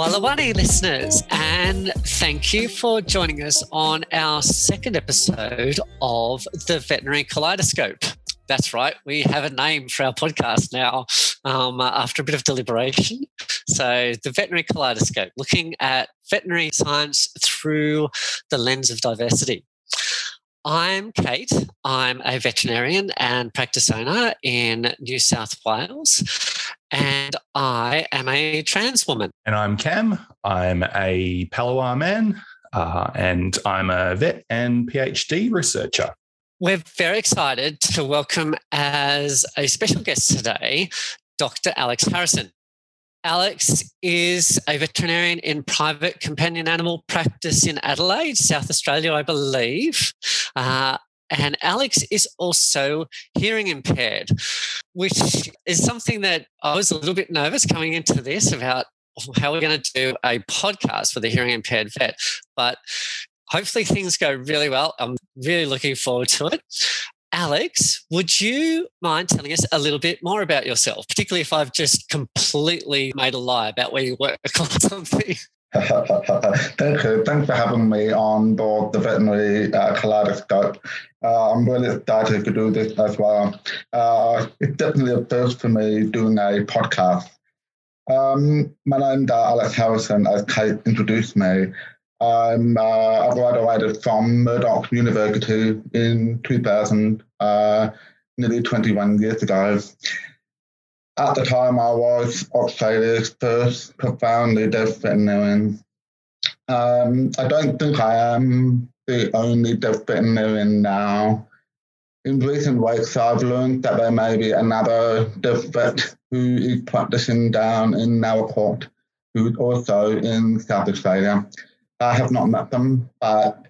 Walawani listeners, and thank you for joining us on our second episode of the Veterinary Kaleidoscope. That's right, we have a name for our podcast now um, after a bit of deliberation. So, the Veterinary Kaleidoscope, looking at veterinary science through the lens of diversity. I'm Kate. I'm a veterinarian and practice owner in New South Wales, and I am a trans woman. And I'm Cam. I'm a Palawa man, uh, and I'm a vet and PhD researcher. We're very excited to welcome as a special guest today Dr. Alex Harrison. Alex is a veterinarian in private companion animal practice in Adelaide, South Australia, I believe. Uh, and Alex is also hearing impaired, which is something that I was a little bit nervous coming into this about how we're going to do a podcast for the hearing impaired vet. But hopefully things go really well. I'm really looking forward to it. Alex, would you mind telling us a little bit more about yourself, particularly if I've just completely made a lie about where you work or something? Thank you. Thanks for having me on board the veterinary uh, kaleidoscope. Uh, I'm really excited to do this as well. Uh, it's definitely a first for me doing a podcast. Um, my name's uh, Alex Harrison, as Kate introduced me. I'm uh, I graduated from Murdoch University in 2000, uh, nearly 21 years ago. At the time, I was Australia's first profoundly deaf veterinarian. Um, I don't think I am the only deaf veterinarian now. In recent weeks, I've learned that there may be another deaf vet who is practicing down in Naracoorte, who's also in South Australia. I have not met them, but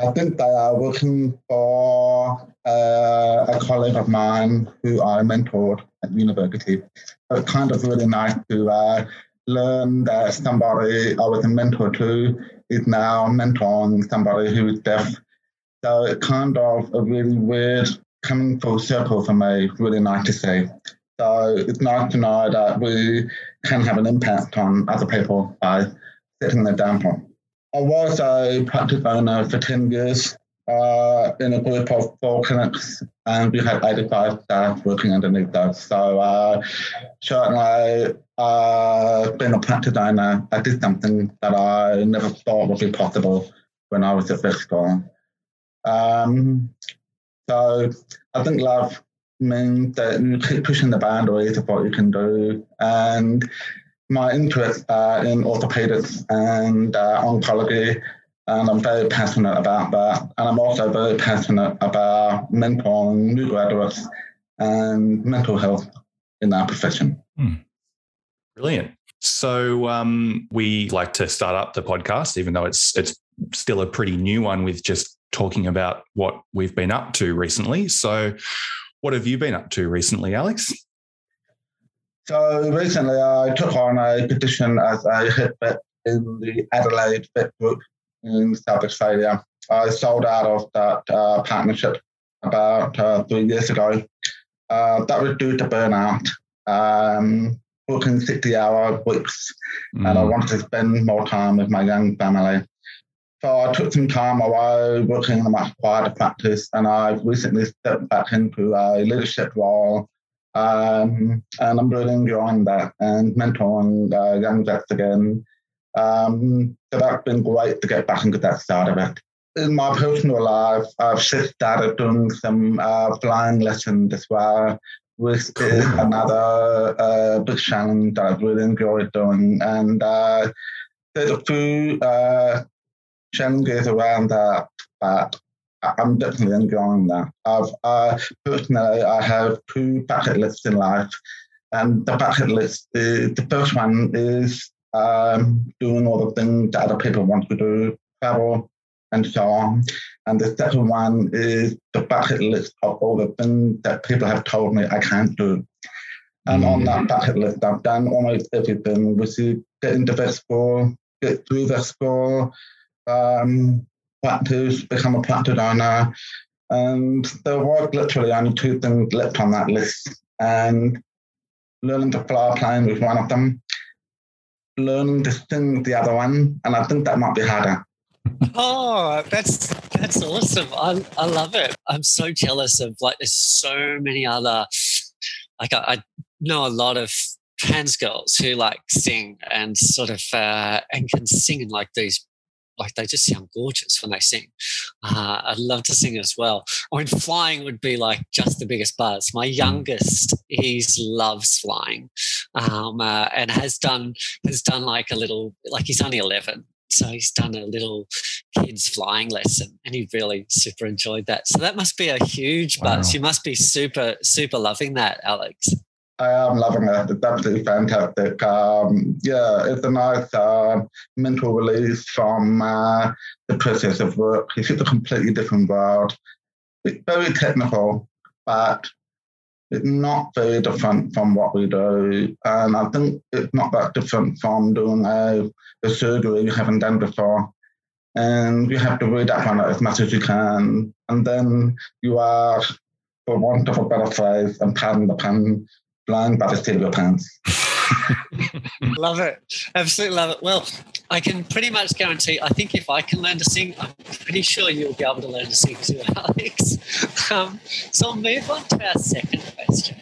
I think they are working for uh, a colleague of mine who I mentored at university. So it's kind of really nice to uh, learn that somebody I was a mentor to is now mentoring somebody who is deaf. So it's kind of a really weird coming full circle for me, really nice to see. So it's nice to know that we can have an impact on other people by setting the example. I was a practice owner for 10 years uh, in a group of four clinics, and we had 85 staff working underneath us. So, uh, certainly, uh, being a practice owner, I did something that I never thought would be possible when I was at school. Um, so, I think love means that you keep pushing the boundaries of what you can do. And my interests are in orthopedics and uh, oncology, and I'm very passionate about that. And I'm also very passionate about mentoring new graduates and mental health in our profession. Hmm. Brilliant. So um, we like to start up the podcast, even though it's it's still a pretty new one, with just talking about what we've been up to recently. So, what have you been up to recently, Alex? So recently, I took on a position as a head vet in the Adelaide Vet Group in South Australia. I sold out of that uh, partnership about uh, three years ago. Uh, that was due to burnout, um, working 60 hour weeks, mm. and I mm. wanted to spend more time with my young family. So I took some time away working in a much quieter practice, and I've recently stepped back into a leadership role um, and I'm really enjoying that and mentoring uh, young vets again. Um, so that's been great to get back into that side of it. In my personal life, I've just started doing some uh, flying lessons as well, which is another uh, big challenge that I've really enjoyed doing. And uh, there's a few uh, challenges around that, but I'm definitely enjoying that. I've uh, personally, I have two bucket lists in life, and the bucket list, is, the first one is um, doing all the things that other people want to do, travel, and so on. And the second one is the bucket list of all the things that people have told me I can't do. And mm-hmm. on that bucket list, I've done almost everything, which is get into vet school, get through vet school, um, practice, become a practice owner. And there was literally only two things left on that list. And learning to a plane was one of them. learning to sing the other one, and I think that might be harder. Oh, that's that's awesome. I, I love it. I'm so jealous of like there's so many other like I, I know a lot of trans girls who like sing and sort of uh, and can sing in like these like they just sound gorgeous when they sing. Uh, I'd love to sing as well. I mean, flying would be like just the biggest buzz. My youngest, he loves flying, um, uh, and has done has done like a little like he's only eleven, so he's done a little kids flying lesson and he really super enjoyed that. So that must be a huge buzz. Wow. You must be super, super loving that, Alex. I am loving it. It's absolutely fantastic. Um, yeah, it's a nice uh, mental release from uh, the process of work. It's just a completely different world. It's very technical, but it's not very different from what we do. And I think it's not that different from doing a, a surgery you haven't done before. And you have to read up on it as much as you can. And then you are, for want of a better phrase, and pardon the pun, the seat of pants. love it. Absolutely love it. Well, I can pretty much guarantee, I think if I can learn to sing, I'm pretty sure you'll be able to learn to sing too, Alex. Um, so I'll move on to our second question.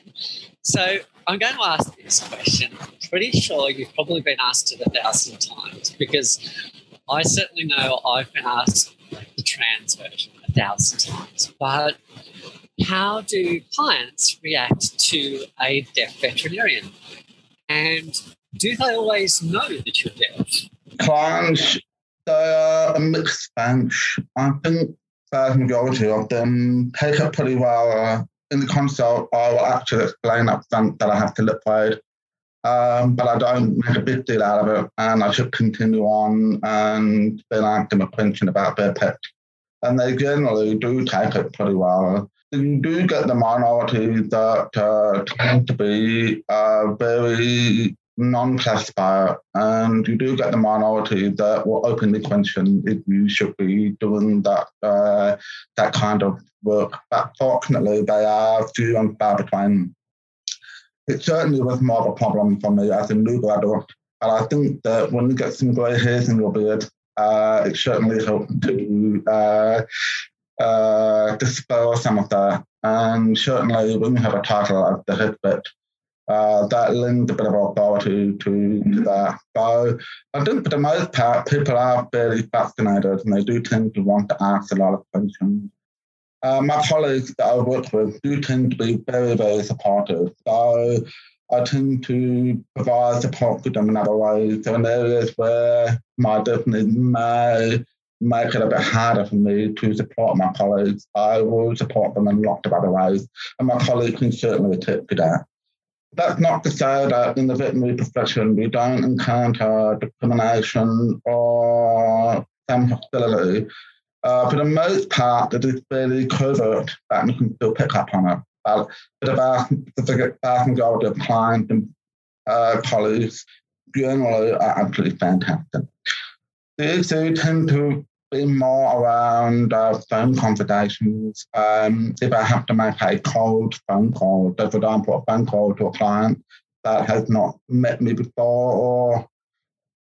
So I'm going to ask this question. I'm pretty sure you've probably been asked it a thousand times because I certainly know I've been asked the trans version a thousand times. But how do clients react to a deaf veterinarian? And do they always know that you're deaf? Clients, they are a mixed bunch. I think the majority of them take it pretty well. Uh, in the consult, I will actually explain up front that I have to lip read. Um, but I don't make a big deal out of it, and I should continue on and then ask them a question about their pet. And they generally do take it pretty well you do get the minority that uh, tend to be uh, very non-classifier, and you do get the minority that will openly question if you should be doing that uh, that kind of work. But fortunately, they are few and far between. It certainly was more of a problem for me as a new graduate, and I think that when you get some grey hairs in your beard, uh, it certainly helped to uh, uh, dispel some of that. And certainly when you have a title of the head bit, uh, that lends a bit of authority to, to that. So I think for the most part, people are fairly fascinated and they do tend to want to ask a lot of questions. Uh, my colleagues that I work with do tend to be very, very supportive. So I tend to provide support to them in other ways. So in areas where my deafness may make it a bit harder for me to support my colleagues. I will support them in lots of other ways, and my colleagues can certainly attest to that. That's not to say that in the veterinary profession we don't encounter discrimination or some hostility. Uh, for the most part, it is fairly covert that we can still pick up on it. But the vast, the vast majority of clients and uh, colleagues generally are absolutely fantastic. They tend to be more around uh, phone conversations. Um, if I have to make a cold phone call, for example, a phone call to a client that has not met me before or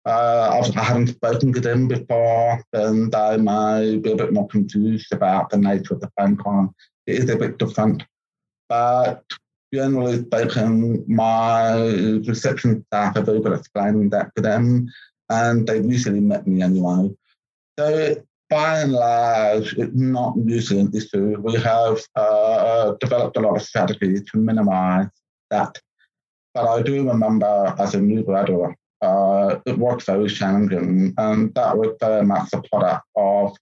uh, I haven't spoken to them before, then they may be a bit more confused about the nature of the phone call. It is a bit different. But generally speaking, my reception staff have been explaining that to them, and they've usually met me anyway. So by and large, it's not usually an issue. We have uh, developed a lot of strategies to minimize that. But I do remember as a new graduate, uh, it was very challenging. And that was very much a product of,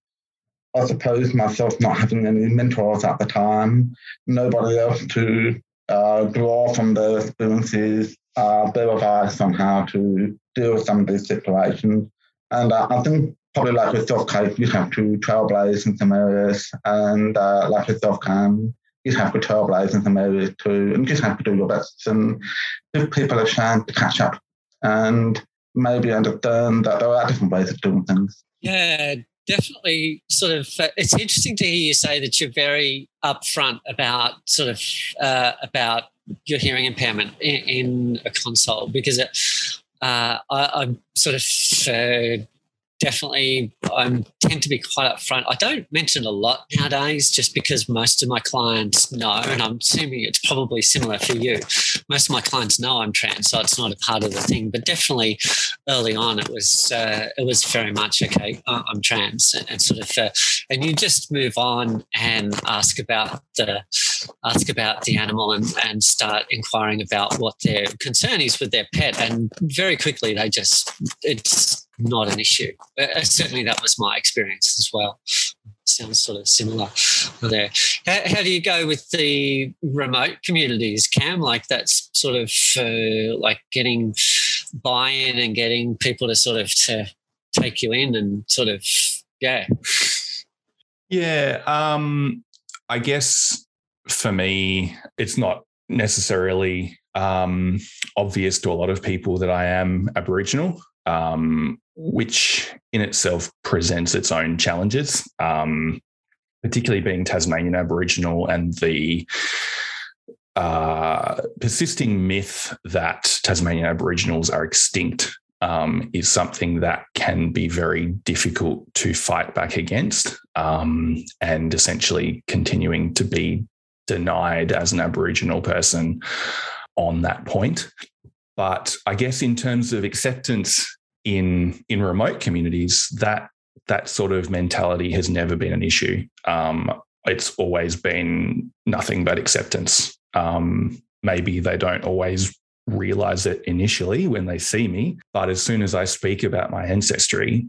I suppose, myself not having any mentors at the time, nobody else to uh, draw from their experiences, uh, their advice on how to deal with some of these situations. And uh, I think probably like with Kate, you have to trailblaze in some areas, and uh, like with Cam, you have to trailblaze in some areas too, and you just have to do your best and give people a chance to catch up and maybe understand that there are different ways of doing things. Yeah, definitely. Sort of, uh, it's interesting to hear you say that you're very upfront about sort of uh, about your hearing impairment in, in a console because it uh, I, am sort of uh, definitely I tend to be quite upfront. I don't mention a lot nowadays just because most of my clients know, and I'm assuming it's probably similar for you. Most of my clients know I'm trans, so it's not a part of the thing. But definitely early on, it was uh, it was very much okay. I'm trans, and sort of, uh, and you just move on and ask about the ask about the animal and, and start inquiring about what their concern is with their pet, and very quickly they just it's not an issue. Uh, certainly, that was my experience as well. Sounds sort of similar there. How, how, do you go with the remote communities, Cam? Like that's sort of uh, like getting buy-in and getting people to sort of to take you in and sort of yeah. Yeah, um, I guess for me, it's not necessarily um, obvious to a lot of people that I am Aboriginal um, which in itself presents its own challenges, um, particularly being Tasmanian Aboriginal and the uh, persisting myth that Tasmanian Aboriginals are extinct um, is something that can be very difficult to fight back against um, and essentially continuing to be denied as an Aboriginal person on that point. But I guess in terms of acceptance in in remote communities, that that sort of mentality has never been an issue. Um, it's always been nothing but acceptance. Um, maybe they don't always realize it initially when they see me, but as soon as I speak about my ancestry,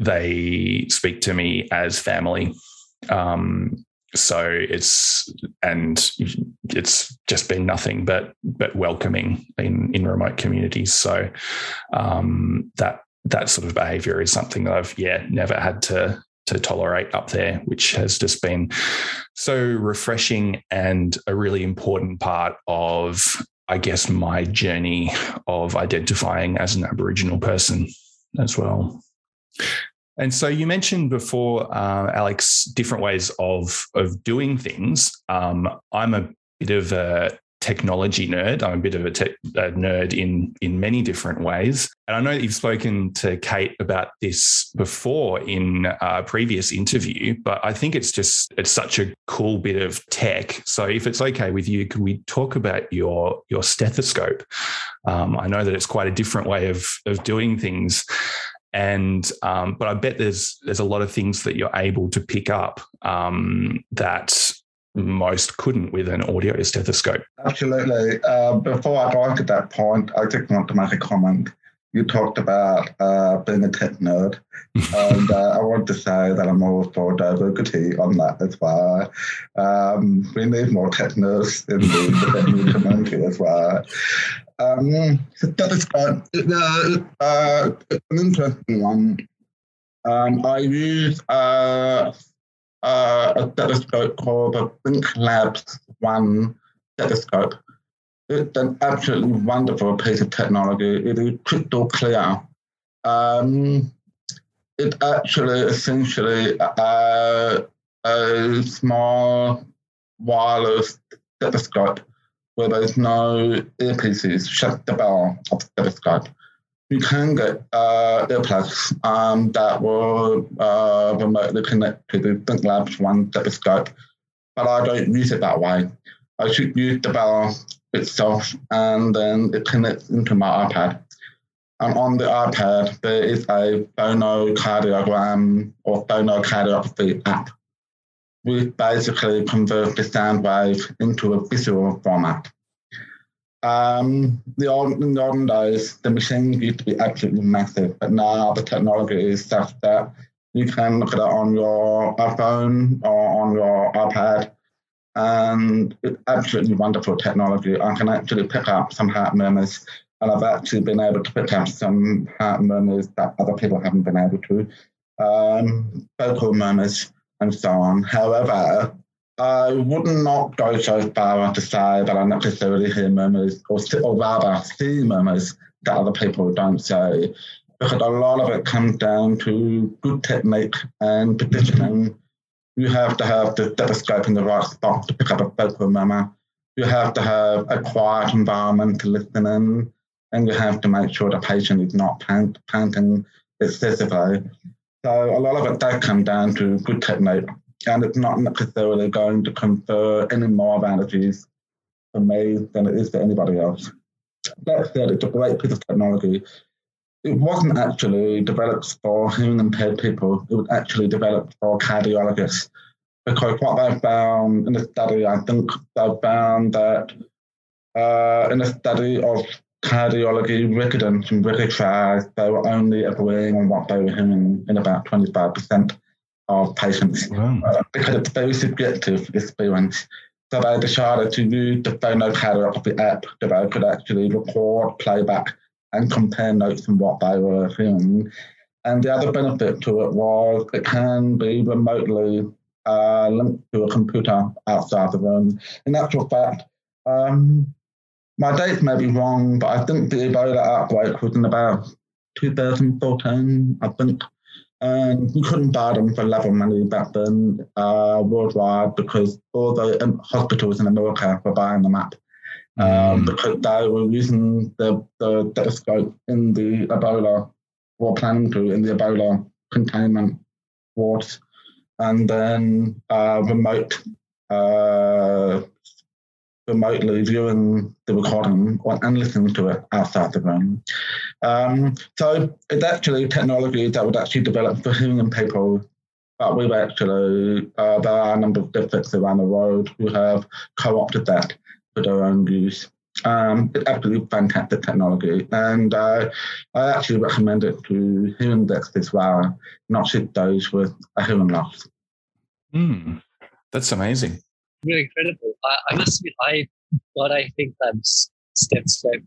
they speak to me as family. Um, so it's and it's just been nothing but but welcoming in in remote communities. So um, that that sort of behavior is something that I've yeah never had to to tolerate up there which has just been so refreshing and a really important part of I guess my journey of identifying as an aboriginal person as well and so you mentioned before, uh, Alex, different ways of of doing things. Um, I'm a bit of a technology nerd. I'm a bit of a, a, nerd in in many different ways, and I know that you've spoken to Kate about this before in a previous interview. But I think it's just it's such a cool bit of tech. So if it's okay with you, can we talk about your your stethoscope? Um, I know that it's quite a different way of of doing things and um, but I bet there's there's a lot of things that you're able to pick up um, that most couldn't with an audio stethoscope. Absolutely. Uh, before I on to that point, I just want to make a comment. You talked about uh, being a tech nerd, and uh, I want to say that I'm all for diversity on that as well. Um, we need more tech nerds in the, community as well. Um, that is uh, uh, an interesting one. Um, I use uh, uh, a stethoscope called the Thinklabs One stethoscope. It's an absolutely wonderful piece of technology. It is crystal clear. Um, it actually essentially uh, a small wireless stethoscope where there's no earpieces, shut the bell of the stethoscope. You can get uh, earplugs um, that will uh, remotely connect to the Thinklabs One stethoscope, but I don't use it that way. I should use the bell itself and then it connects into my iPad. And on the iPad, there is a phonocardiogram or phonocardiography app we basically convert the sound wave into a visual format. Um, the old, in the olden days, the machine used to be absolutely massive, but now the technology is such that you can look at it on your iPhone or on your iPad, and it's absolutely wonderful technology. I can actually pick up some heart murmurs, and I've actually been able to pick up some heart murmurs that other people haven't been able to, um, vocal murmurs and so on. However, I would not go so far to say that I necessarily hear murmurs, or, or rather see murmurs that other people don't say, because a lot of it comes down to good technique and positioning. You have to have the stethoscope in the right spot to pick up a vocal murmur. You have to have a quiet environment to listen in. and you have to make sure the patient is not panting excessively. So a lot of it does come down to good technique, and it's not necessarily going to confer any more advantages for me than it is for anybody else. That said, it's a great piece of technology. It wasn't actually developed for hearing impaired people. It was actually developed for cardiologists because what they found in the study, I think they found that uh, in a study of cardiology residents and registrars, they were only agreeing on what they were hearing in about 25% of patients wow. uh, because it's very subjective experience. So they decided to use the phonocardiography app that they could actually record playback and compare notes from what they were hearing. And the other benefit to it was it can be remotely uh, linked to a computer outside the room. In actual fact, um, my dates may be wrong, but I think the Ebola outbreak was in about 2014, I think. And we couldn't buy them for love of money back then uh, worldwide because all the um, hospitals in America were buying them up. Um, mm. Because they were using the, the stethoscope in the Ebola, or planning to, in the Ebola containment wards and then uh, remote uh, remotely viewing the recording and listening to it outside the room. Um, so it's actually technology that was actually developed for hearing people, but we've actually, uh, there are a number of districts around the world who have co-opted that for their own use. Um, it's absolutely fantastic technology, and uh, I actually recommend it to hearing decks as well, not just those with a hearing loss. Mm, that's amazing. Really incredible. I, I must admit, I got I think um, stethoscope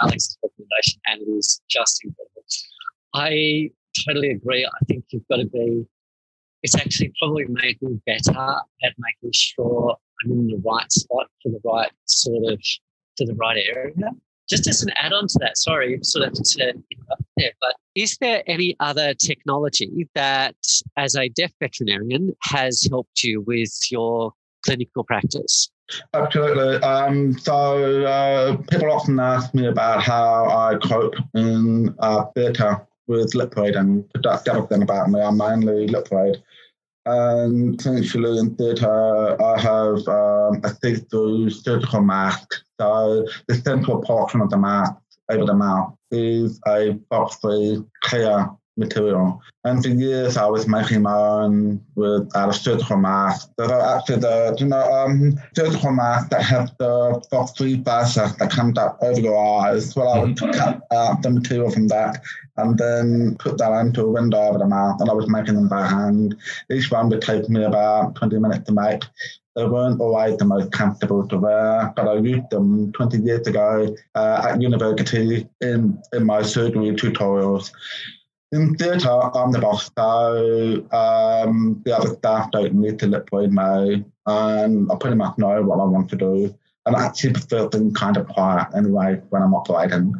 Alex's recommendation, and it is just incredible. I totally agree. I think you've got to be. It's actually probably made me better at making sure I'm in the right spot for the right sort of to the right area. Just as an add-on to that, sorry, sort of to there, but is there any other technology that, as a deaf veterinarian, has helped you with your clinical practice? Absolutely. Um, so uh, people often ask me about how I cope in uh, theatre with lip reading. That's the other thing about me. I'm mainly lip read. And essentially in theatre, I have um, a see-through surgical mask. So the central portion of the mask over the mouth is a box-free clear material. And for years, I was making my own with of surgical masks. There are actually the you know um, surgical masks that have the box-free facet that comes up over your eyes. Well, I would mm-hmm. cut out the material from that and then put that into a window over the mouth. And I was making them by hand. Each one would take me about 20 minutes to make. They weren't always the most comfortable to wear, but I used them 20 years ago uh, at university in, in my surgery tutorials. In theatre, I'm the boss, so um, the other staff don't need to lip read me, and I pretty much know what I want to do. And I actually prefer things kind of quiet anyway when I'm operating.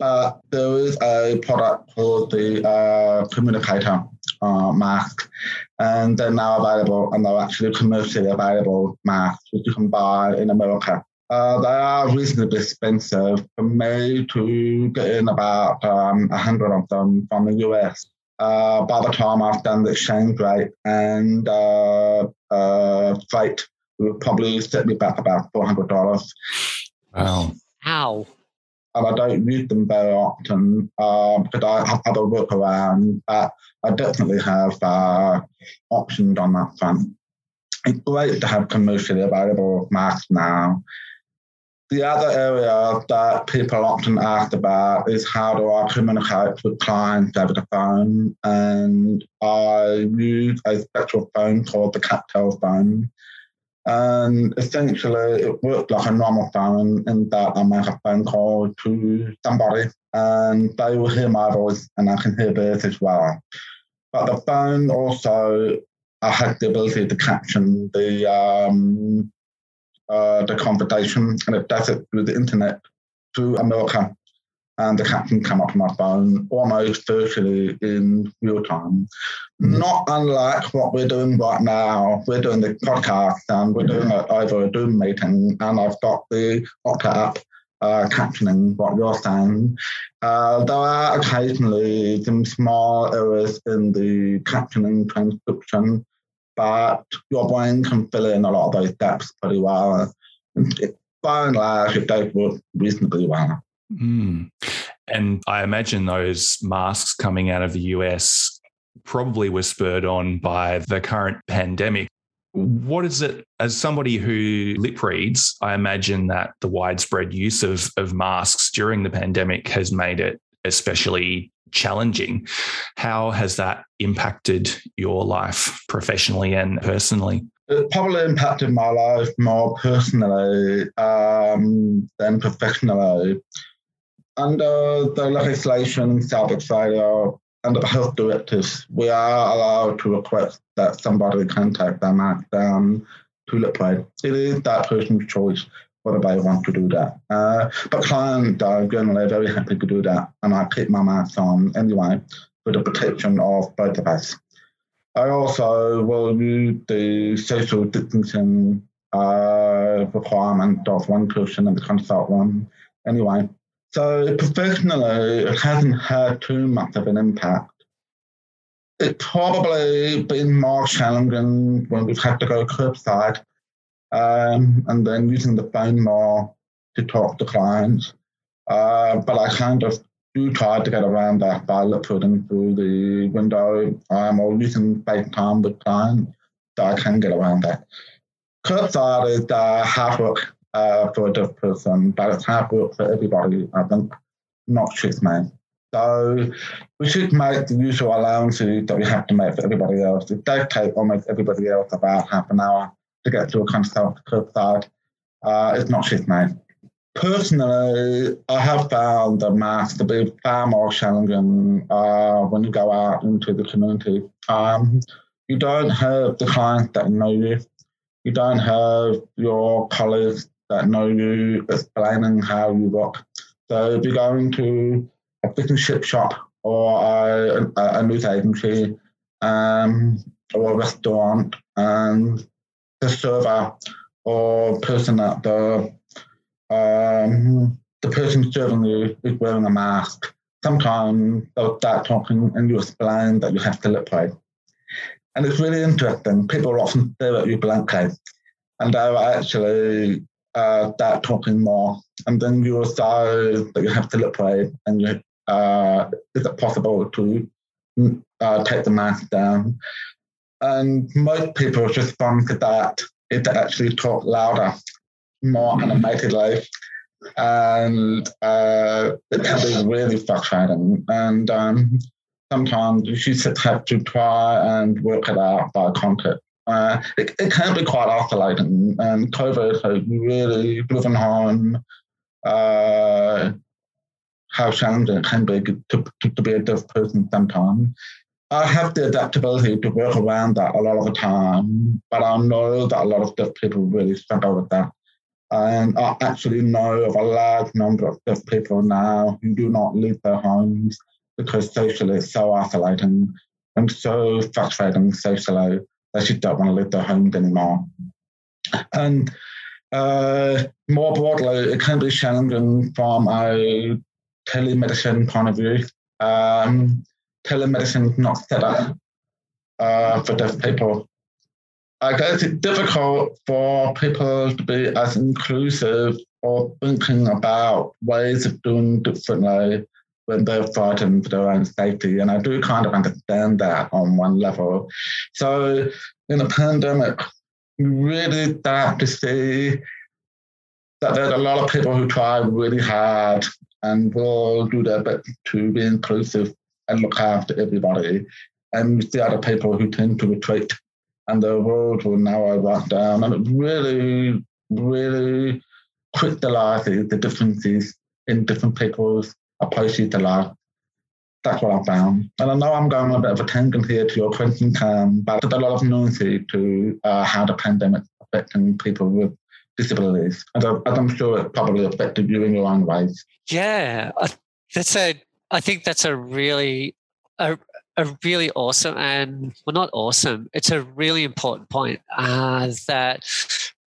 But there is a product called the uh, Communicator uh, mask, and they're now available, and they're actually commercially available masks which you can buy in America. Uh, they are reasonably expensive. For me to get in about um, 100 of them from the US, uh, by the time I've done the exchange rate and uh, uh, freight, it would probably set me back about $400. Wow. How? And I don't use them very often um, because I have other workaround, but I definitely have uh, options on that front. It's great to have commercially available masks now the other area that people often ask about is how do I communicate with clients over the phone? And I use a special phone called the CapTel phone. And essentially, it works like a normal phone in that I make a phone call to somebody and they will hear my voice and I can hear theirs as well. But the phone also I had the ability to caption the um, uh, the conversation, and it does it through the internet through America. And the caption come up on my phone almost virtually in real time. Mm-hmm. Not unlike what we're doing right now. We're doing the podcast and we're doing it over a Zoom meeting, and I've got the Otter app uh, captioning what you're saying. Uh, there are occasionally some small errors in the captioning transcription, but your brain can fill in a lot of those gaps pretty well. And by and large, it does work reasonably well. Mm. And I imagine those masks coming out of the US probably were spurred on by the current pandemic. What is it, as somebody who lip reads, I imagine that the widespread use of, of masks during the pandemic has made it especially challenging. How has that impacted your life professionally and personally? It probably impacted my life more personally um, than professionally. Under the legislation in South Australia, under the health directives, we are allowed to request that somebody contact them at down to lip read. It is that person's choice whether they want to do that. Uh, but clients are generally very happy to do that, and I keep my mask on anyway for the protection of both of us. I also will use the social distancing uh, requirement of one person in the consult room anyway. So professionally, it hasn't had too much of an impact. It's probably been more challenging when we've had to go curbside um, and then using the phone more to talk to clients. Uh, but I kind of do try to get around that by looking through the window um, or using FaceTime with clients so I can get around that. Curbside is uh, hard work uh, for a deaf person, but it's hard work for everybody, I think, not just me. So we should make the usual allowances that we have to make for everybody else. It does take almost everybody else about half an hour to get to a kind of self curbside. Uh, it's not just me. Personally, I have found the mask to be far more challenging uh, when you go out into the community. Um, you don't have the clients that know you. You don't have your colleagues that know you explaining how you work. So if you're going to a business ship shop or a, a, a news agency um, or a restaurant and the server or person at the um, the person serving you is wearing a mask. Sometimes they'll start talking and you explain that you have to lip read. And it's really interesting. People often stare at you blankly and they'll actually uh, start talking more. And then you decide that you have to lip read and you, uh, is it possible to uh, take the mask down? And most people respond to that is to actually talk louder, more animatedly. And uh, it can be really frustrating. And um, sometimes you just have to try and work it out by contact. Uh, it, it can be quite isolating, and COVID has really driven home uh, how challenging it can be to, to, to be a deaf person sometimes. I have the adaptability to work around that a lot of the time, but I know that a lot of deaf people really struggle with that. And I actually know of a large number of deaf people now who do not leave their homes because socially it's so isolating and so frustrating socially they just don't want to leave their homes anymore. And uh, more broadly, it can be challenging from a telemedicine point of view. Um, telemedicine not set up uh, for deaf people. I guess it's difficult for people to be as inclusive or thinking about ways of doing differently when they're frightened for their own safety. And I do kind of understand that on one level. So in the pandemic, we really start to see that there's a lot of people who try really hard and will do their best to be inclusive and look after everybody. And the other people who tend to retreat and the world will narrow right down. And it really, really crystallizes the differences in different people's approaches to life. That's what I found. And I know I'm going a bit of a tangent here to your question, Cam, but there's a lot of nuances to uh, how the pandemic affecting people with disabilities. And I'm sure it probably affected you in your own ways. Yeah, that's a I think that's a really a, a really awesome and well not awesome it's a really important point uh, that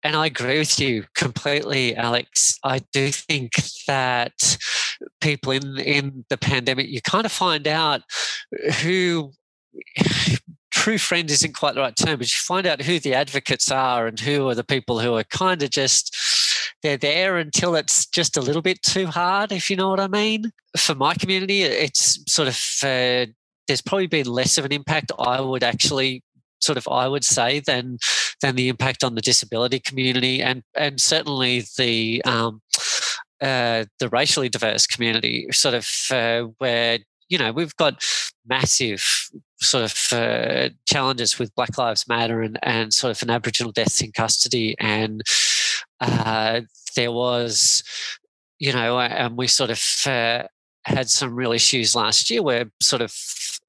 and I agree with you completely, Alex. I do think that people in in the pandemic, you kind of find out who true friend isn't quite the right term, but you find out who the advocates are and who are the people who are kind of just they're there until it's just a little bit too hard, if you know what I mean. For my community, it's sort of uh, there's probably been less of an impact. I would actually sort of I would say than than the impact on the disability community and and certainly the um, uh, the racially diverse community, sort of uh, where you know we've got massive sort of uh, challenges with Black Lives Matter and and sort of an Aboriginal deaths in custody, and uh, there was, you know, and we sort of uh, had some real issues last year where sort of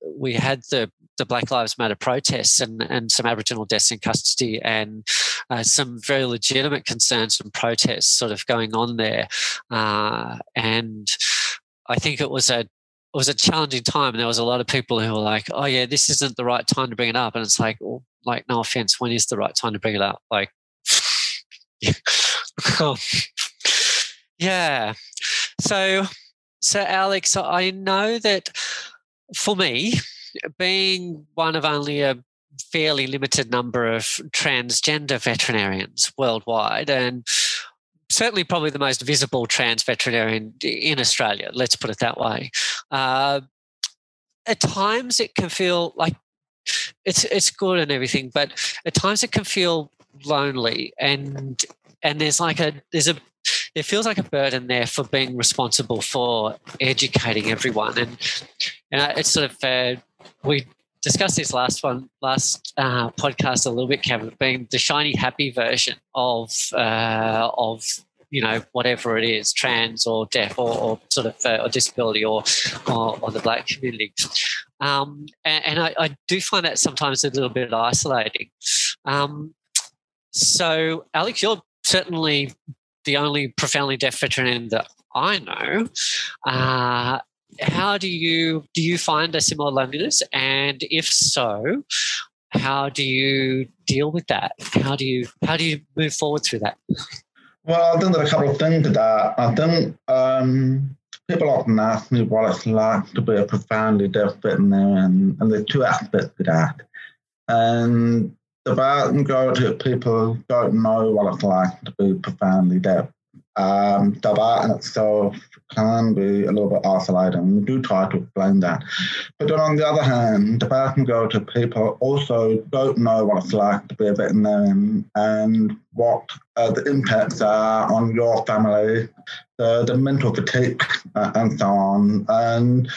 we had the the Black Lives Matter protests and, and some Aboriginal deaths in custody and uh, some very legitimate concerns and protests sort of going on there. Uh, and I think it was a it was a challenging time. And there was a lot of people who were like, "Oh yeah, this isn't the right time to bring it up." And it's like, well, like no offense, when is the right time to bring it up? Like, yeah. So, so Alex, I know that for me, being one of only a fairly limited number of transgender veterinarians worldwide, and certainly probably the most visible trans veterinarian in Australia, let's put it that way. Uh, at times it can feel like it's it's good and everything, but at times it can feel lonely and and there's like a there's a it feels like a burden there for being responsible for educating everyone and and it's sort of uh, we discussed this last one, last uh, podcast a little bit, Kevin, being the shiny happy version of uh, of you know whatever it is, trans or deaf or, or sort of uh, or disability or, or, or the black community. Um, and, and I, I, do find that sometimes a little bit isolating. Um, so, Alex, you're certainly the only profoundly deaf veterinarian that I know. Uh, how do you do you find a similar loneliness? And if so how do you deal with that? How do you how do you move forward through that? Well i think there are a couple of things to that. I think um, people often ask me what it's like to be a profoundly deaf veterinarian and there's two aspects to that. And the vast majority of people don't know what it's like to be profoundly deaf um, the art in itself can be a little bit isolating. We do try to explain that. But then on the other hand, the vast majority of people also don't know what it's like to be a veterinarian and what uh, the impacts are on your family, the, the mental fatigue, uh, and so on. And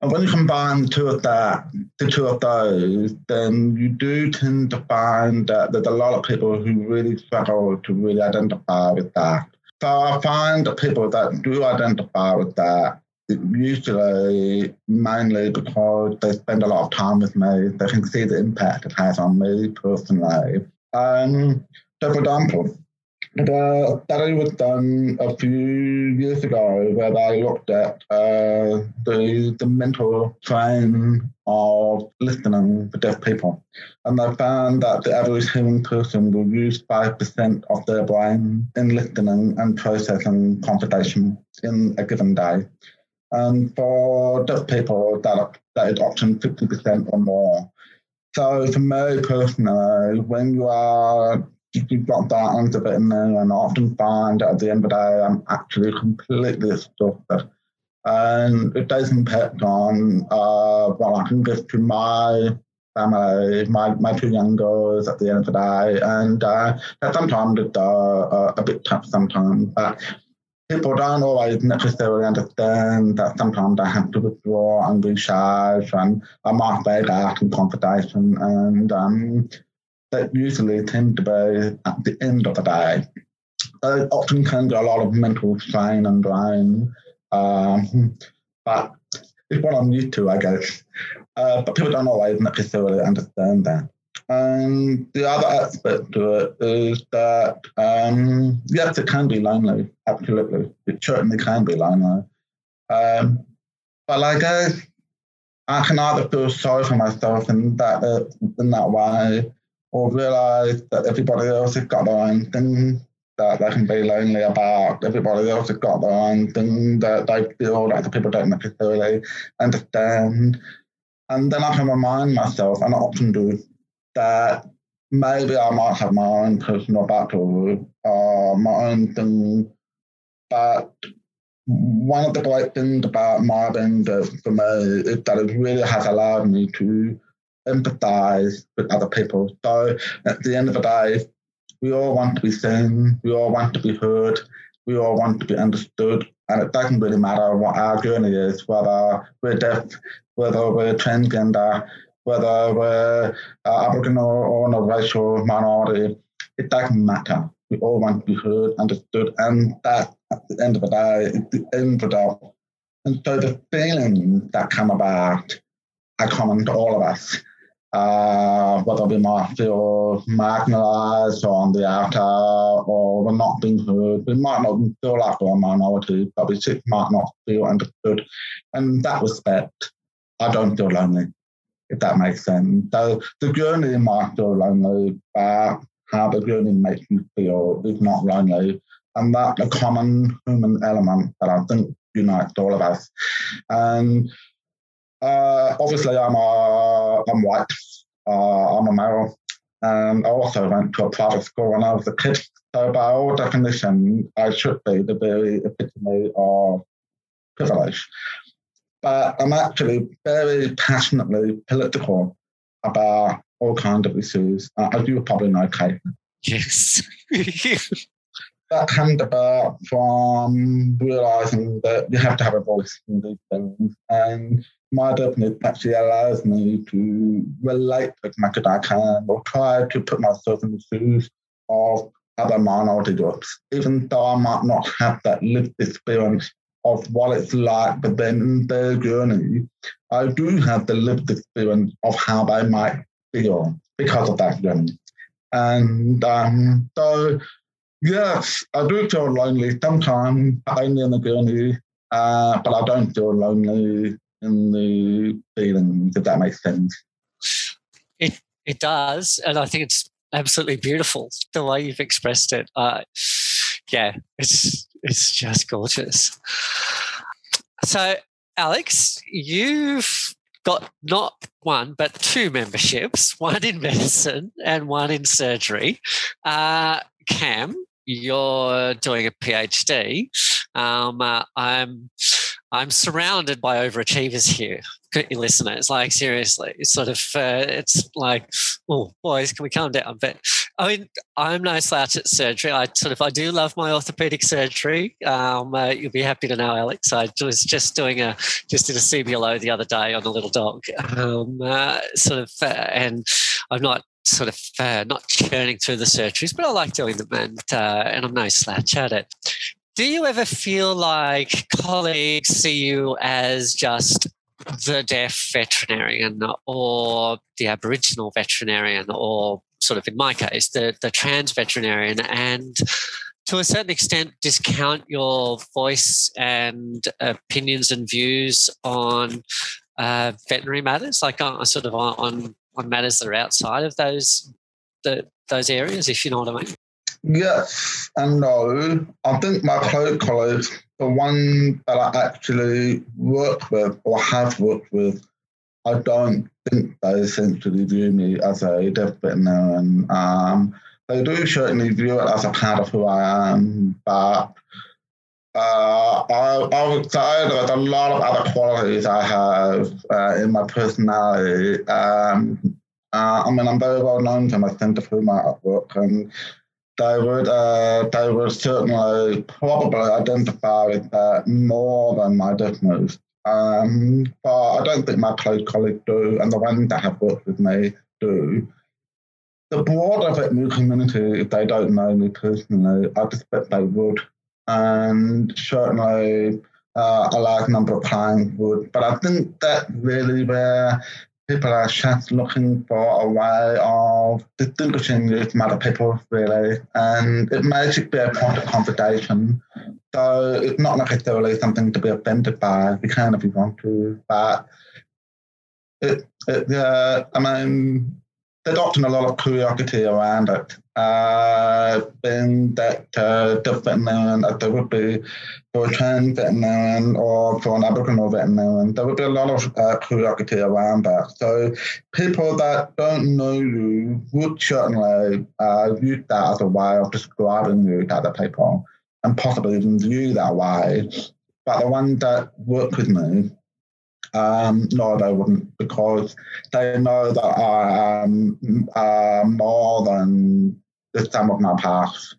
and when you combine the two of that, the two of those, then you do tend to find that there's a lot of people who really struggle to really identify with that. So I find that people that do identify with that usually mainly because they spend a lot of time with me, they can see the impact it has on me personally. Um, so for example, the study was done a few years ago where they looked at uh, the, the mental strain of listening for deaf people. And they found that the average hearing person will use 5% of their brain in listening and processing conversation in a given day. And for deaf people, that, that is often 50% or more. So for me personally, when you are you've got that under it in there, and I often find at the end of the day, I'm actually completely exhausted. And it does impact on uh, what I can give to my family, my, my two young girls at the end of the day. And uh, sometimes it's uh, a bit tough sometimes, but people don't always necessarily understand that sometimes I have to withdraw and recharge, and I'm might say that in conversation. And um, that usually tend to be at the end of the day. They often can do a lot of mental strain and drain, um, but it's what I'm used to, I guess. Uh, but people don't always necessarily understand that. And the other aspect to it is that, um, yes, it can be lonely, absolutely. It certainly can be lonely. Um, but I guess I can either feel sorry for myself in that, in that way, or realize that everybody else has got their own thing that they can be lonely about. Everybody else has got their own thing that they feel like the people don't necessarily understand. And then I can remind myself, and I often do, that maybe I might have my own personal battle, uh, my own thing, but one of the great things about my being for me is that it really has allowed me to empathize with other people. So at the end of the day, we all want to be seen, we all want to be heard, we all want to be understood, and it doesn't really matter what our journey is, whether we're deaf, whether we're transgender, whether we're uh, Aboriginal or a racial minority. It doesn't matter. We all want to be heard, understood, and that at the end of the day the end result. And so the feelings that come about are common to all of us uh, whether we might feel marginalised or on the outer or we're not being heard. We might not feel like we're a minority, but we might not feel understood. And that respect, I don't feel lonely, if that makes sense. So the journey might feel lonely, but how the journey makes you feel is not lonely. And that's a common human element that I think unites all of us. And uh, obviously, I'm a, I'm white. Uh, I'm a male. And I also went to a private school when I was a kid. So, by all definition, I should be the very epitome of privilege. But I'm actually very passionately political about all kinds of issues. Uh, as you probably know, Kate. Yes. that comes about from realizing that you have to have a voice in these things. And my definitely actually allows me to relate as much as I can or try to put myself in the shoes of other minority groups, even though I might not have that lived experience of what it's like, but then in their journey, I do have the lived experience of how they might feel because of that journey. And um, so, yes, I do feel lonely sometimes, only in the journey, uh, but I don't feel lonely in the feelings, if that makes sense. It it does, and I think it's absolutely beautiful the way you've expressed it. Uh, yeah, it's it's just gorgeous. So, Alex, you've got not one but two memberships, one in medicine and one in surgery. Uh, Cam, you're doing a PhD. Um, uh, I'm I'm surrounded by overachievers here, listeners. Like seriously, it's sort of uh, it's like, oh boys, can we calm down? But I mean, I'm no slouch at surgery. I sort of I do love my orthopedic surgery. Um, uh, you'll be happy to know, Alex. I was just doing a just did a CBLO the other day on a little dog. Um, uh, sort of, uh, and I'm not sort of uh, not churning through the surgeries, but I like doing them, and uh, and I'm no slouch at it. Do you ever feel like colleagues see you as just the deaf veterinarian or the Aboriginal veterinarian or sort of in my case, the, the trans veterinarian and to a certain extent discount your voice and opinions and views on uh, veterinary matters, like on, sort of on, on matters that are outside of those the, those areas, if you know what I mean. Yes and no. I think my close colleagues, the one that I actually work with or have worked with, I don't think they essentially view me as a deaf veterinarian. Um, they do certainly view it as a part of who I am, but uh, I, I, would say there's a lot of other qualities I have uh, in my personality. Um, uh, I mean, I'm very well known to my centre through my artwork, and they would uh, they would certainly probably identify with that more than my deafness. Um, but I don't think my close colleagues do, and the ones that have worked with me do. The broader veterinary community, if they don't know me personally, I suspect they would. And certainly uh, a large number of clients would. But I think that really where people are just looking for a way of distinguishing you other people, really. And it makes it be a point of conversation. So it's not necessarily something to be offended by. We can if we want to, but it, it uh, I mean, often a lot of curiosity around it. Uh, being that uh, the veterinarian, there would be for a trans veterinarian or for an Aboriginal veterinarian, there would be a lot of uh, curiosity around that. So people that don't know you would certainly uh, use that as a way of describing you to other people and possibly even view that way. But the ones that work with me um, no, they wouldn't because they know that I am uh, more than the sum of my past.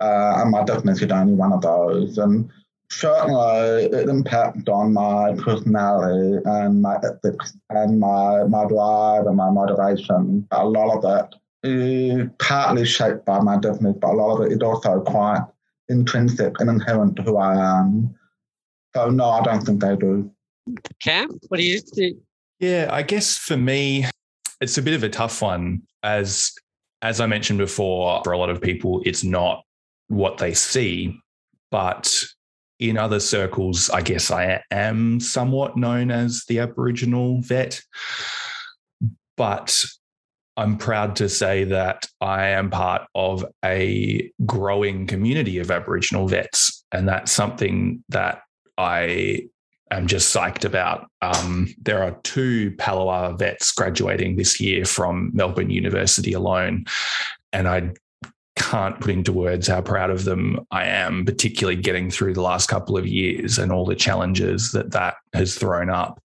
Uh, and my deafness is only one of those. And certainly it impacted on my personality and my ethics and my, my drive and my motivation. A lot of it is partly shaped by my deafness, but a lot of it is also quite intrinsic and inherent to who I am. So no, I don't think they do. Cam, what do you think? Yeah, I guess for me, it's a bit of a tough one. As as I mentioned before, for a lot of people, it's not what they see. But in other circles, I guess I am somewhat known as the Aboriginal vet. But I'm proud to say that I am part of a growing community of Aboriginal vets. And that's something that I am just psyched about. Um, there are two Palawa vets graduating this year from Melbourne University alone. And I can't put into words how proud of them I am, particularly getting through the last couple of years and all the challenges that that has thrown up.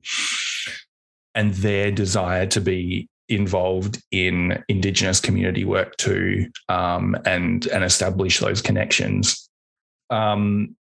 And their desire to be involved in Indigenous community work too, um, and and establish those connections. Um,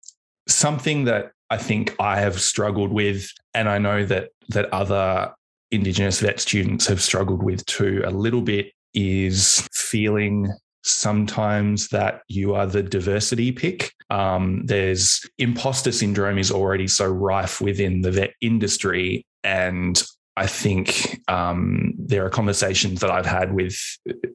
something that I think I have struggled with, and I know that that other Indigenous vet students have struggled with too a little bit, is feeling sometimes that you are the diversity pick. Um, there's imposter syndrome is already so rife within the vet industry, and I think um, there are conversations that I've had with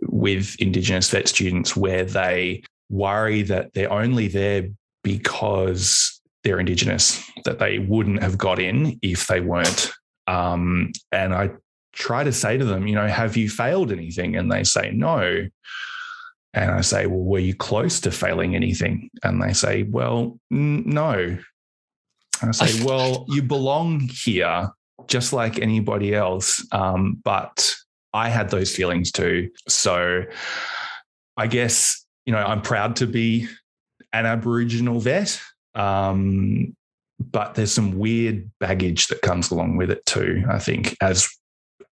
with Indigenous vet students where they worry that they're only there because they're Indigenous, that they wouldn't have got in if they weren't. Um, and I try to say to them, you know, have you failed anything? And they say, no. And I say, well, were you close to failing anything? And they say, well, n- no. I say, well, you belong here just like anybody else. Um, but I had those feelings too. So I guess, you know, I'm proud to be an Aboriginal vet. Um, but there's some weird baggage that comes along with it too, I think, as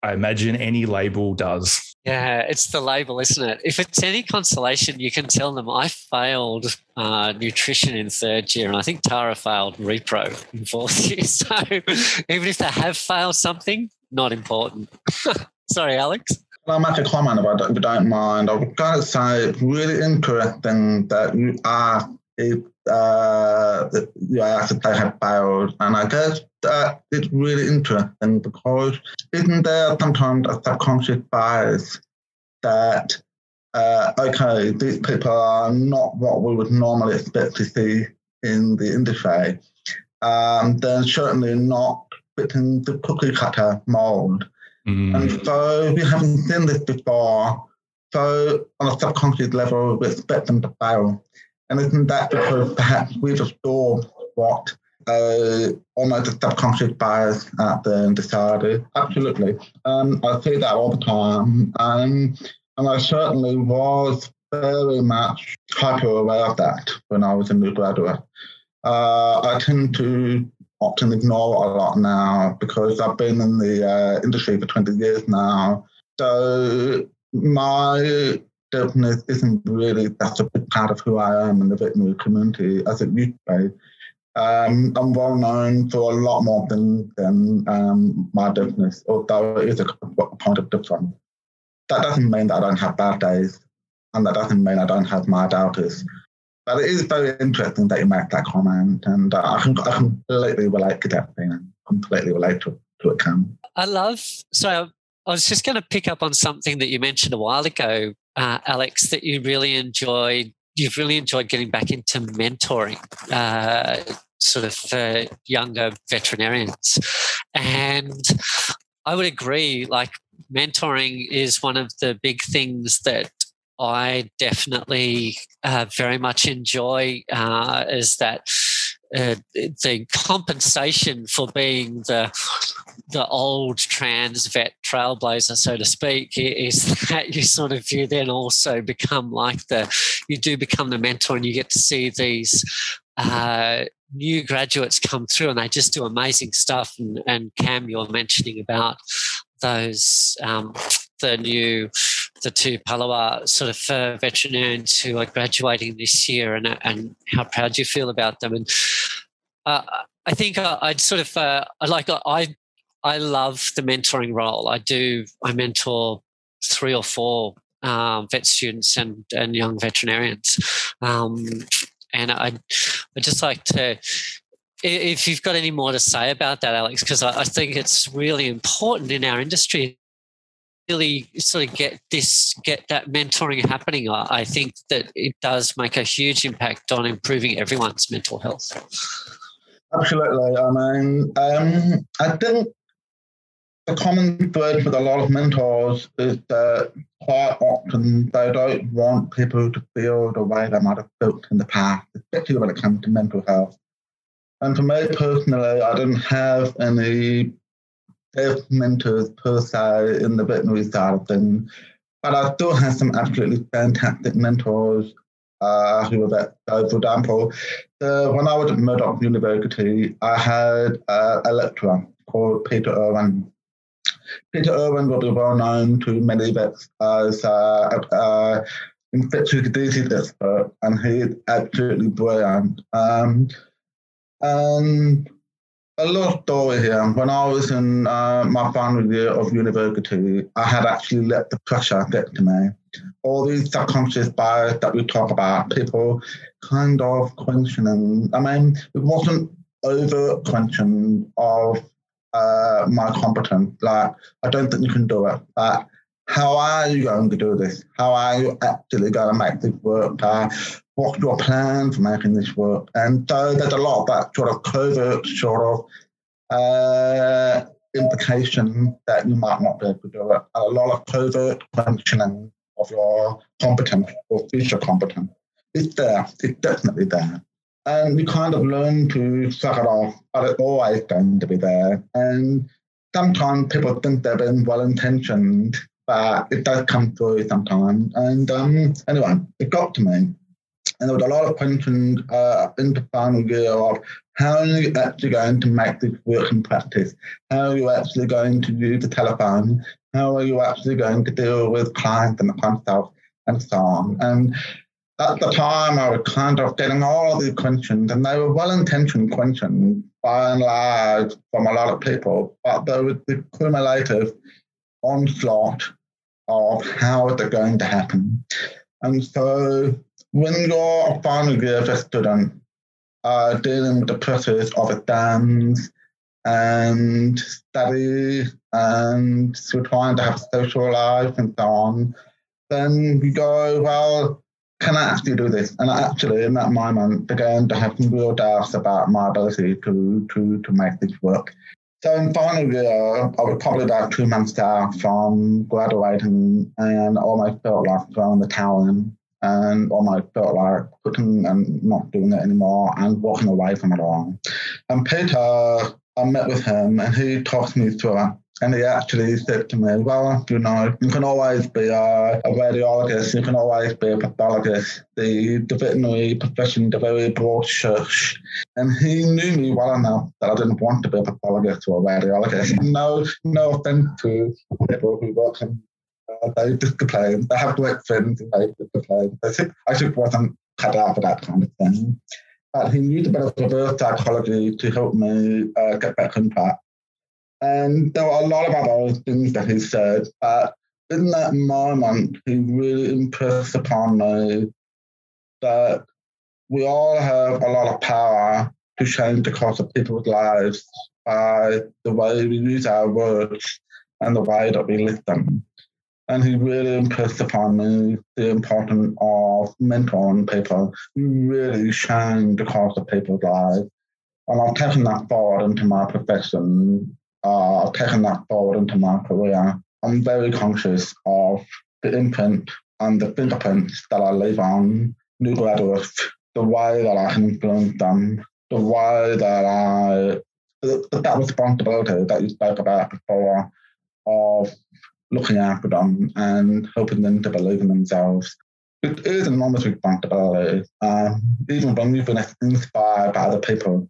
I imagine any label does. Yeah, it's the label, isn't it? If it's any consolation, you can tell them I failed uh, nutrition in third year, and I think Tara failed repro in fourth year. So even if they have failed something, not important. Sorry, Alex. I'll make a comment about that if you don't mind. I've got to say, it's really interesting that you are uh, yeah, they had failed. And I guess that it's really interesting because isn't there sometimes a subconscious bias that, uh, okay, these people are not what we would normally expect to see in the industry. Um, they're certainly not fitting the cookie cutter mold. Mm. And so we haven't seen this before. So on a subconscious level, we expect them to fail. And isn't that because perhaps we've absorbed what uh, almost a subconscious bias at the society? Absolutely. Um, I see that all the time. Um, and I certainly was very much hyper aware of that when I was a new graduate. Uh, I tend to often ignore a lot now because I've been in the uh, industry for 20 years now. So my deafness isn't really that's a big part of who I am in the veterinary community as it used to be. Um, I'm well known for a lot more than than um, my deafness, although it is a point of difference. That doesn't mean that I don't have bad days, and that doesn't mean I don't have my doubters. But it is very interesting that you make that comment, and uh, I, can, I completely relate to that thing. Completely relate to, to it, Cam. I love. So I was just going to pick up on something that you mentioned a while ago uh, Alex, that you really enjoyed. You've really enjoyed getting back into mentoring, uh, sort of for younger veterinarians, and I would agree. Like mentoring is one of the big things that I definitely uh, very much enjoy uh, is that uh, the compensation for being the the old trans vet trailblazer, so to speak, is that you sort of you then also become like the you do become the mentor and you get to see these uh, new graduates come through and they just do amazing stuff. And, and Cam, you're mentioning about those um, the new the two Palawa sort of uh, veterinarians who are graduating this year and and how proud you feel about them and uh, I think I'd sort of uh, I like I I love the mentoring role. I do I mentor three or four um, vet students and and young veterinarians. Um, and I I just like to if you've got any more to say about that, Alex, because I, I, think it's really important in our industry really sort of get this get that mentoring happening. I think that it does make a huge impact on improving everyone's mental health. Absolutely. I mean um, i think the common thread with a lot of mentors is that quite often they don't want people to feel the way they might have felt in the past especially when it comes to mental health and for me personally i didn't have any have mentors per se in the veterinary side of things, but I still have some absolutely fantastic mentors uh, who were that. So, for example, the, when I was at Murdoch University, I had uh, a lecturer called Peter Irwin. Peter Irwin will be well known to many vets as uh, uh, infectious disease expert, and he's absolutely brilliant. Um, and a little story here. When I was in uh, my final year of university, I had actually let the pressure get to me. All these subconscious bias that we talk about, people kind of questioning. I mean, it wasn't over questioning of uh, my competence. Like, I don't think you can do it. But how are you going to do this? How are you actually going to make this work? Uh, what's your plan for making this work? And so there's a lot of that sort of covert sort of uh, implication that you might not be able to do it. A lot of covert functioning of your competence or future competence. It's there. It's definitely there. And we kind of learn to suck it off, but it's always going to be there. And sometimes people think they've been well intentioned, but it does come through sometimes. And um, anyway, it got to me. And there was a lot of questions uh, in the final year of how are you actually going to make this work in practice? How are you actually going to use the telephone? How are you actually going to deal with clients and the consult and so on? And at the time, I was kind of getting all these questions, and they were well-intentioned questions by and large from a lot of people, but there was the cumulative onslaught of how it going to happen. And so when you're a final year student uh, dealing with the process of exams and study and trying to have a social life and so on, then you go, well, can I actually do this? And actually, in that moment, began to have some real doubts about my ability to to to make this work. So in final year, I was probably about two months out from graduating and almost felt like throwing the towel in and almost felt like quitting and not doing it anymore and walking away from it all. And Peter, I met with him and he talked me through. And he actually said to me, well, you know, you can always be a, a radiologist, you can always be a pathologist. The, the veterinary profession is very broad church. And he knew me well enough that I didn't want to be a pathologist or a radiologist. No, no offense to people who work in uh, they just complain. They have great friends they just complain. I just wasn't cut out for that kind of thing. But he used a bit of reverse psychology to help me uh, get back on track. And there were a lot of other things that he said. But in that moment, he really impressed upon me that we all have a lot of power to change the course of people's lives by the way we use our words and the way that we listen and he really impressed upon me the importance of mentoring people, who really shine the course of people's lives. And I've taken that forward into my profession. Uh, I've taken that forward into my career. I'm very conscious of the imprint and the fingerprints that I leave on new graduates, the way that I influence them, the way that I that responsibility that you spoke about before of looking after them and helping them to believe in themselves. It is an enormous responsibility. Um, even when you've been inspired by other people,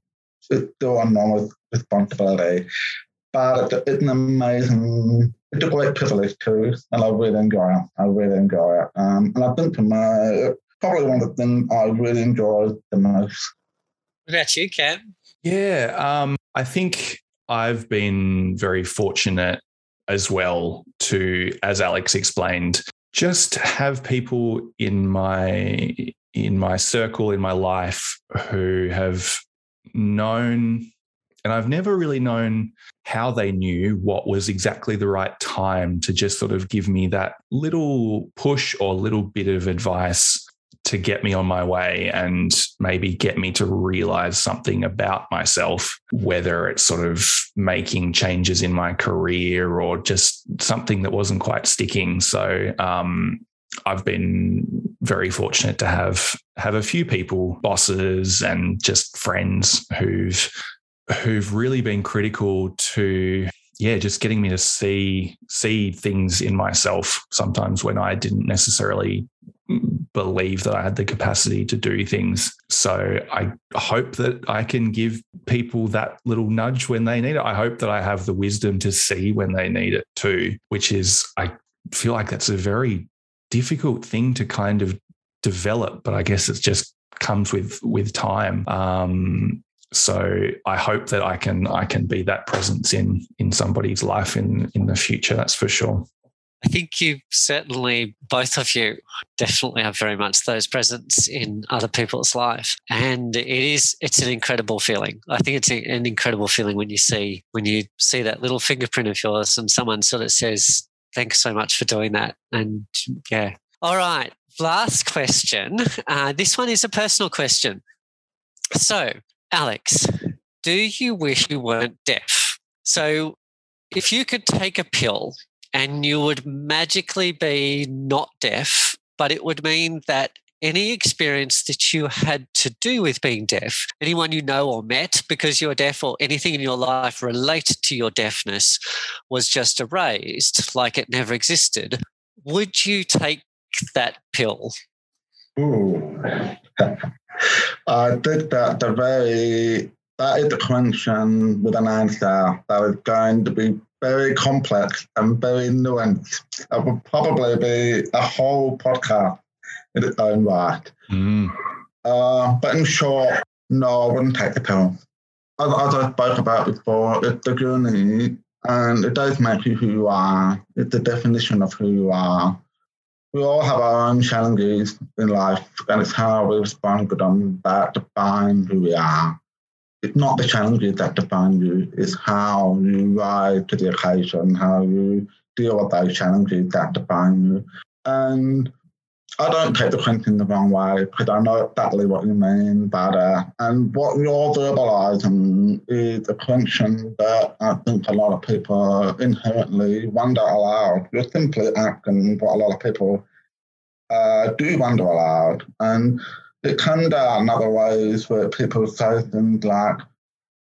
it's still an enormous responsibility. But it's an amazing, it's a great privilege too, and I really enjoy it. I really enjoy it. Um, and I think for my, probably one of the things I really enjoy the most. What about you, Cam? Yeah, um, I think I've been very fortunate as well to, as Alex explained, just have people in my in my circle in my life who have known and I've never really known how they knew what was exactly the right time to just sort of give me that little push or little bit of advice to get me on my way and maybe get me to realize something about myself, whether it's sort of making changes in my career or just something that wasn't quite sticking. So, um, I've been very fortunate to have have a few people, bosses and just friends who've who've really been critical to yeah, just getting me to see see things in myself sometimes when I didn't necessarily believe that I had the capacity to do things. So I hope that I can give people that little nudge when they need it. I hope that I have the wisdom to see when they need it too, which is, I feel like that's a very difficult thing to kind of develop, but I guess it just comes with with time. Um, so I hope that I can I can be that presence in in somebody's life in in the future. That's for sure. I think you certainly, both of you, definitely have very much those presence in other people's life, and it is it's an incredible feeling. I think it's an incredible feeling when you see when you see that little fingerprint of yours, and someone sort of says, "Thanks so much for doing that," and yeah. All right, last question. Uh, this one is a personal question. So, Alex, do you wish you weren't deaf? So, if you could take a pill and you would magically be not deaf, but it would mean that any experience that you had to do with being deaf, anyone you know or met because you're deaf, or anything in your life related to your deafness was just erased, like it never existed, would you take that pill? Ooh. I think that the very that is the question with an answer that is going to be very complex and very nuanced. It would probably be a whole podcast in its own right. Mm. Uh, but in short, no, I wouldn't take the pill. As, as I spoke about before, it's the journey and it does make you who you are. It's the definition of who you are. We all have our own challenges in life, and it's how we respond to them that define who we are it's not the challenges that define you, it's how you rise to the occasion, how you deal with those challenges that define you. And I don't take the question the wrong way because I know exactly what you mean by that. And what you're verbalizing is a question that I think a lot of people inherently wonder aloud. You're simply asking what a lot of people uh, do wonder aloud. And it can down other ways where people say things like,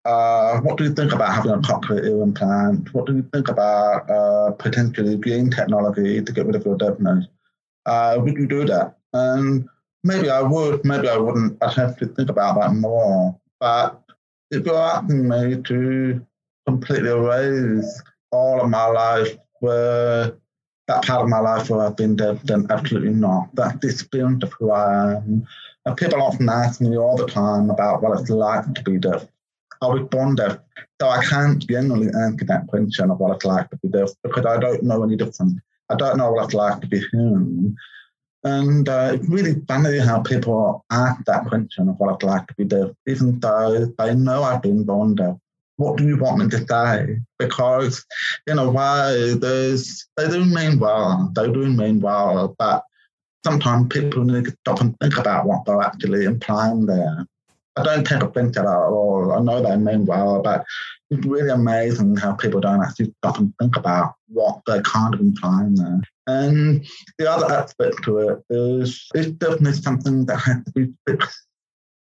uh, what do you think about having a cochlear ear implant? What do you think about uh, potentially gene technology to get rid of your deafness? Uh, would you do that? And maybe I would, maybe I wouldn't. I'd have to think about that more. But if you're asking me to completely erase all of my life where that part of my life where I've been dead, then absolutely not. That's the of who I am. And people often ask me all the time about what it's like to be deaf. I was born deaf, so I can't generally answer that question of what it's like to be deaf because I don't know any different. I don't know what it's like to be human. And uh, it's really funny how people ask that question of what it's like to be deaf, even though they know I've been born deaf. What do you want me to say? Because in a way, there's they do mean well, they do mean well, but sometimes people need to stop and think about what they're actually implying there. I don't take offense at all. I know they mean well, but it's really amazing how people don't actually stop and think about what they're kind of implying there. And the other aspect to it is it's definitely something that has to be fixed.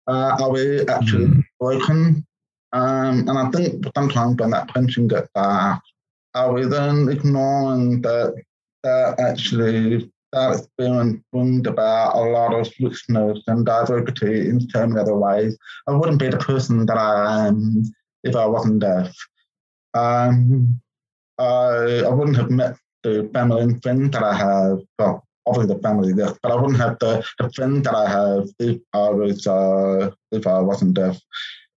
Uh, are we actually mm. broken? Um, and I think sometimes when that pension gets asked, are we then ignoring that that actually that experience brings about a lot of richness and diversity in so many other ways. I wouldn't be the person that I am if I wasn't deaf. Um, I, I wouldn't have met the family and friends that I have. Well, obviously the family, yes, but I wouldn't have the, the friends that I have if I was uh, if I wasn't deaf.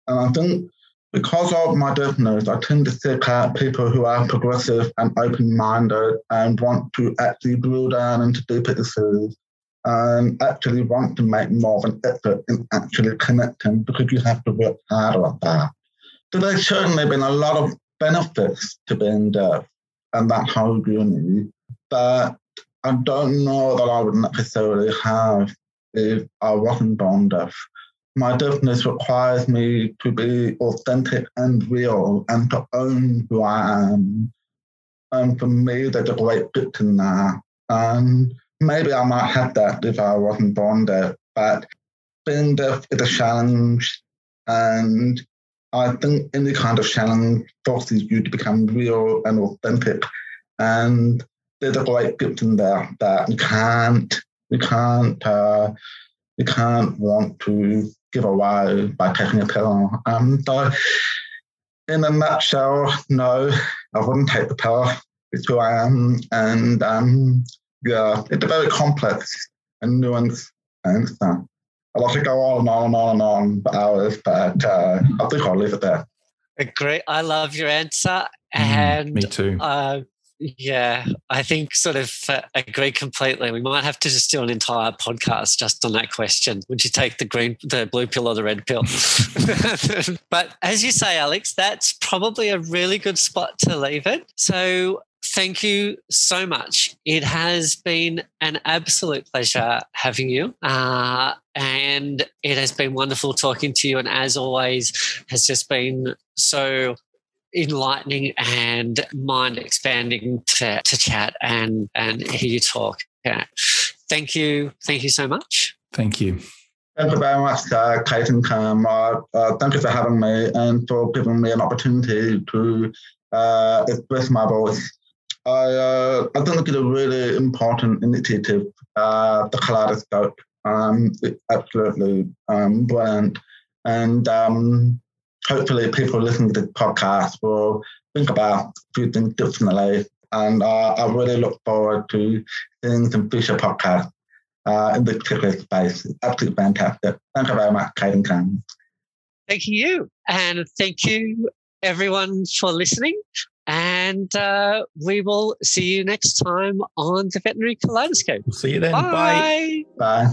And I think because of my deafness, I tend to seek out people who are progressive and open-minded and want to actually drill down into deeper issues and actually want to make more of an effort in actually connecting because you have to work harder at that. So there's certainly been a lot of benefits to being deaf and that whole journey that I don't know that I would necessarily have if I wasn't born deaf my deafness requires me to be authentic and real and to own who I am. And for me, there's a great gift in that. And maybe I might have that if I wasn't born deaf, but being deaf is a challenge. And I think any kind of challenge forces you to become real and authentic. And there's a great gift in there that you can't, you can't, uh, you can't want to give away by taking a pill. Um, so, in a nutshell, no, I wouldn't take the pill. It's who I am. And um, yeah, it's a very complex and nuanced. And uh, I'd like to go on and on and on and on for hours, but uh, I think I'll leave it there. Great. I love your answer. Mm, and me too. Uh, yeah, I think sort of uh, agree completely. We might have to just do an entire podcast just on that question. Would you take the green, the blue pill or the red pill? but as you say, Alex, that's probably a really good spot to leave it. So thank you so much. It has been an absolute pleasure having you. Uh, and it has been wonderful talking to you. And as always, has just been so enlightening and mind expanding to, to chat and and hear you talk. Yeah. Thank you. Thank you so much. Thank you. Thank you very much, uh, Kate and Cam. Uh, uh, thank you for having me and for giving me an opportunity to uh, express my voice. I, uh, I think it's a really important initiative, uh, the Kaleidoscope. Um, it's absolutely um, brilliant. And um, hopefully people listening to the podcast will think about a few things differently. And uh, I really look forward to seeing some future podcasts uh, in this particular space. It's absolutely fantastic. Thank you very much, Kate and Cam. Thank you. And thank you, everyone, for listening. And uh, we will see you next time on the Veterinary Kaleidoscope. We'll see you then. Bye. Bye.